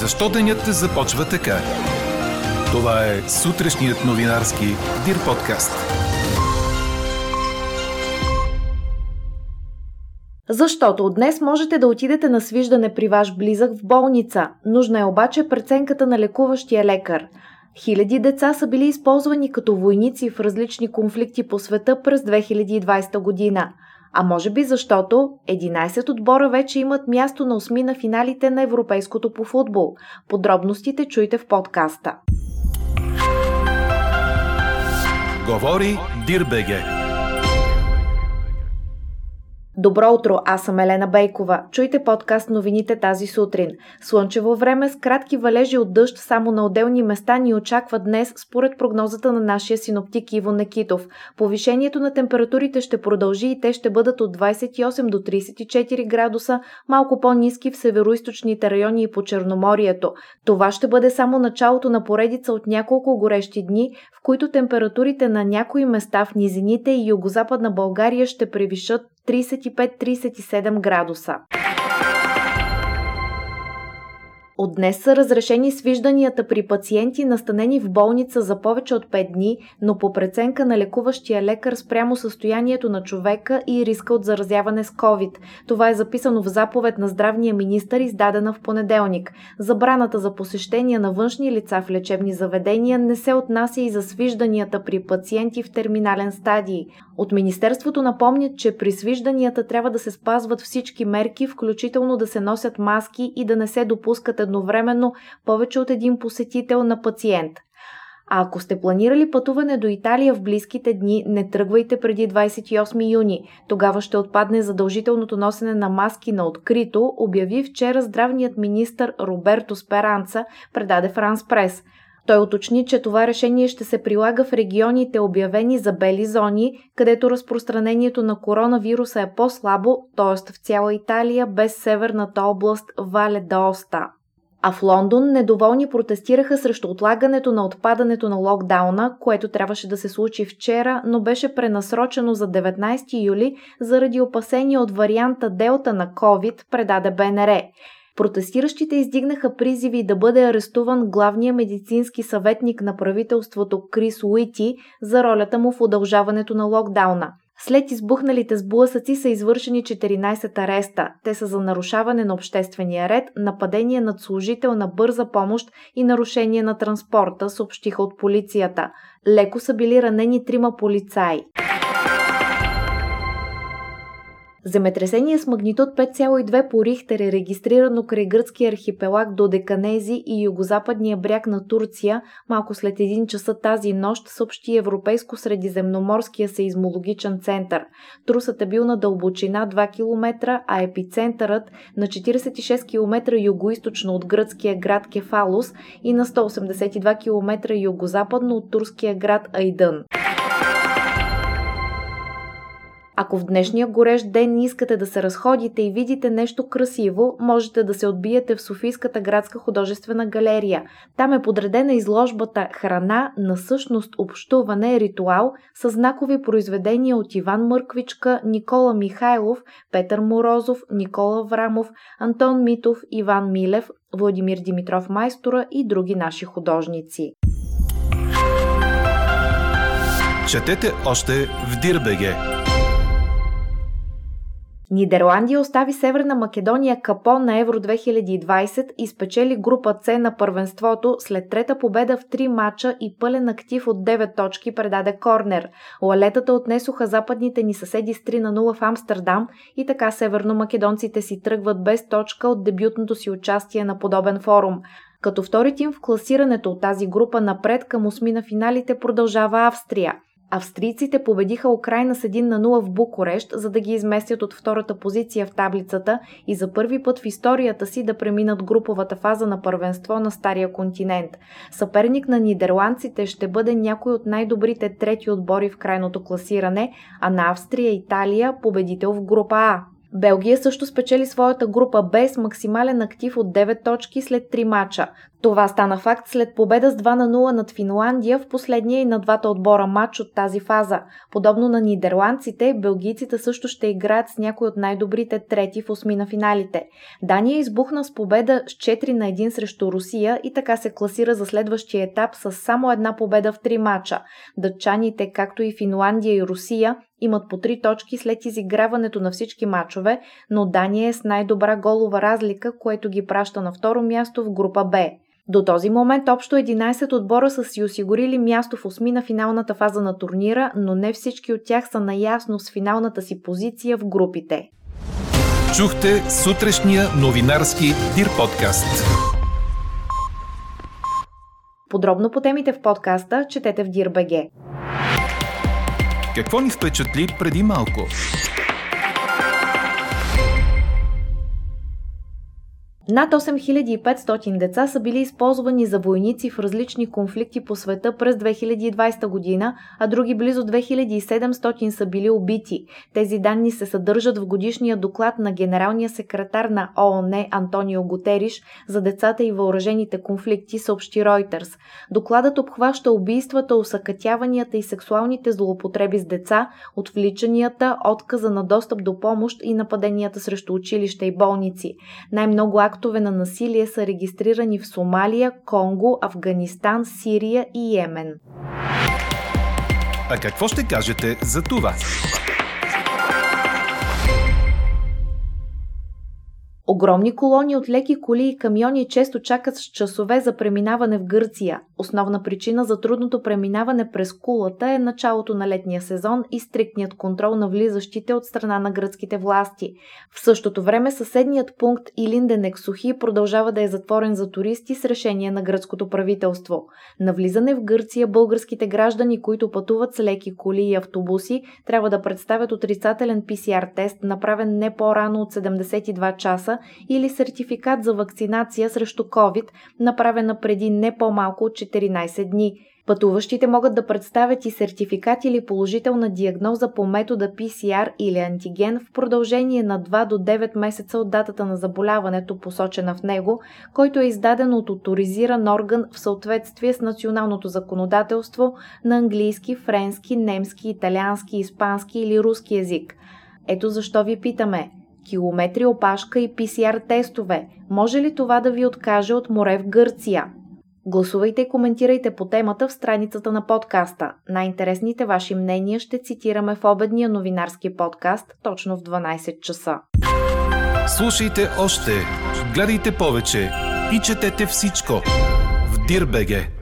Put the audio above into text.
Защо денят започва така? Това е сутрешният новинарски Дир подкаст. Защото от днес можете да отидете на свиждане при ваш близък в болница. Нужна е обаче преценката на лекуващия лекар. Хиляди деца са били използвани като войници в различни конфликти по света през 2020 година. А може би защото 11 отбора вече имат място на осми на финалите на Европейското по футбол. Подробностите чуйте в подкаста. Говори Дирбеге. Добро утро, аз съм Елена Бейкова. Чуйте подкаст новините тази сутрин. Слънчево време с кратки валежи от дъжд само на отделни места ни очаква днес, според прогнозата на нашия синоптик Иво Некитов. Повишението на температурите ще продължи и те ще бъдат от 28 до 34 градуса, малко по-низки в североизточните райони и по Черноморието. Това ще бъде само началото на поредица от няколко горещи дни, в които температурите на някои места в низините и югозападна България ще превишат 35-37 градуса. От днес са разрешени свижданията при пациенти, настанени в болница за повече от 5 дни, но по преценка на лекуващия лекар спрямо състоянието на човека и риска от заразяване с COVID. Това е записано в заповед на здравния министр, издадена в понеделник. Забраната за посещение на външни лица в лечебни заведения не се отнася и за свижданията при пациенти в терминален стадий. От Министерството напомнят, че при свижданията трябва да се спазват всички мерки, включително да се носят маски и да не се допускат едновременно повече от един посетител на пациент. А ако сте планирали пътуване до Италия в близките дни, не тръгвайте преди 28 юни. Тогава ще отпадне задължителното носене на маски на открито, обяви вчера здравният министр Роберто Сперанца, предаде Франс Прес. Той уточни, че това решение ще се прилага в регионите обявени за бели зони, където разпространението на коронавируса е по-слабо, т.е. в цяла Италия без северната област Вале d'Оста. А в Лондон недоволни протестираха срещу отлагането на отпадането на локдауна, което трябваше да се случи вчера, но беше пренасрочено за 19 юли заради опасения от варианта Делта на COVID, предаде БНР. Протестиращите издигнаха призиви да бъде арестуван главния медицински съветник на правителството Крис Уити за ролята му в удължаването на локдауна. След избухналите сблъсъци са извършени 14 ареста. Те са за нарушаване на обществения ред, нападение над служител на бърза помощ и нарушение на транспорта, съобщиха от полицията. Леко са били ранени трима полицаи. Земетресение с магнитуд 5,2 по Рихтер е регистрирано край гръцкия архипелаг до Деканези и югозападния бряг на Турция малко след един часа тази нощ, съобщи Европейско-средиземноморския сейзмологичен център. Трусът е бил на дълбочина 2 км, а епицентърът на 46 км югоисточно от гръцкия град Кефалус и на 182 км югозападно от турския град Айдън. Ако в днешния горещ ден искате да се разходите и видите нещо красиво, можете да се отбиете в Софийската градска художествена галерия. Там е подредена изложбата Храна на същност общуване ритуал с знакови произведения от Иван Мърквичка, Никола Михайлов, Петър Морозов, Никола Врамов, Антон Митов, Иван Милев, Владимир Димитров Майстора и други наши художници. Четете още в Дирбеге! Нидерландия остави Северна Македония капон на Евро 2020 и спечели група С на първенството след трета победа в три мача и пълен актив от 9 точки предаде Корнер. Лалетата отнесоха западните ни съседи с 3 на 0 в Амстердам и така северномакедонците си тръгват без точка от дебютното си участие на подобен форум. Като втори тим в класирането от тази група напред към осми на финалите продължава Австрия – Австрийците победиха Украина с 1 на 0 в Букурещ, за да ги изместят от втората позиция в таблицата и за първи път в историята си да преминат груповата фаза на първенство на Стария континент. Съперник на нидерландците ще бъде някой от най-добрите трети отбори в крайното класиране, а на Австрия и Италия победител в група А. Белгия също спечели своята група Б с максимален актив от 9 точки след 3 мача. Това стана факт след победа с 2 на 0 над Финландия в последния и на двата отбора матч от тази фаза. Подобно на нидерландците, белгийците също ще играят с някои от най-добрите трети в осми на финалите. Дания избухна с победа с 4 на 1 срещу Русия и така се класира за следващия етап с само една победа в 3 мача. Дъчаните, както и Финландия и Русия, имат по 3 точки след изиграването на всички мачове, но Дания е с най-добра голова разлика, което ги праща на второ място в група Б. До този момент общо 11 отбора са си осигурили място в осми на финалната фаза на турнира, но не всички от тях са наясно с финалната си позиция в групите. Чухте сутрешния новинарски Дир подкаст. Подробно по темите в подкаста четете в Дир.бг. Какво ни впечатли преди малко? Над 8500 деца са били използвани за войници в различни конфликти по света през 2020 година, а други близо 2700 са били убити. Тези данни се съдържат в годишния доклад на генералния секретар на ООН Антонио Гутериш за децата и въоръжените конфликти, съобщи Reuters. Докладът обхваща убийствата, усъкътяванията и сексуалните злоупотреби с деца, отвличанията, отказа на достъп до помощ и нападенията срещу училища и болници. Най-много актове на насилие са регистрирани в Сомалия, Конго, Афганистан, Сирия и Йемен. А какво ще кажете за това? Огромни колони от леки коли и камиони често чакат с часове за преминаване в Гърция. Основна причина за трудното преминаване през кулата е началото на летния сезон и стриктният контрол на влизащите от страна на гръцките власти. В същото време съседният пункт Илинден Ексохи продължава да е затворен за туристи с решение на гръцкото правителство. На влизане в Гърция българските граждани, които пътуват с леки коли и автобуси, трябва да представят отрицателен PCR тест, направен не по-рано от 72 часа или сертификат за вакцинация срещу COVID, направена преди не по-малко от 14 дни. Пътуващите могат да представят и сертификат или положителна диагноза по метода PCR или антиген в продължение на 2 до 9 месеца от датата на заболяването, посочена в него, който е издаден от авторизиран орган в съответствие с националното законодателство на английски, френски, немски, италиански, испански или руски язик. Ето защо ви питаме – километри опашка и PCR тестове. Може ли това да ви откаже от море в Гърция? Гласувайте и коментирайте по темата в страницата на подкаста. Най-интересните ваши мнения ще цитираме в обедния новинарски подкаст точно в 12 часа. Слушайте още, гледайте повече и четете всичко в Дирбеге.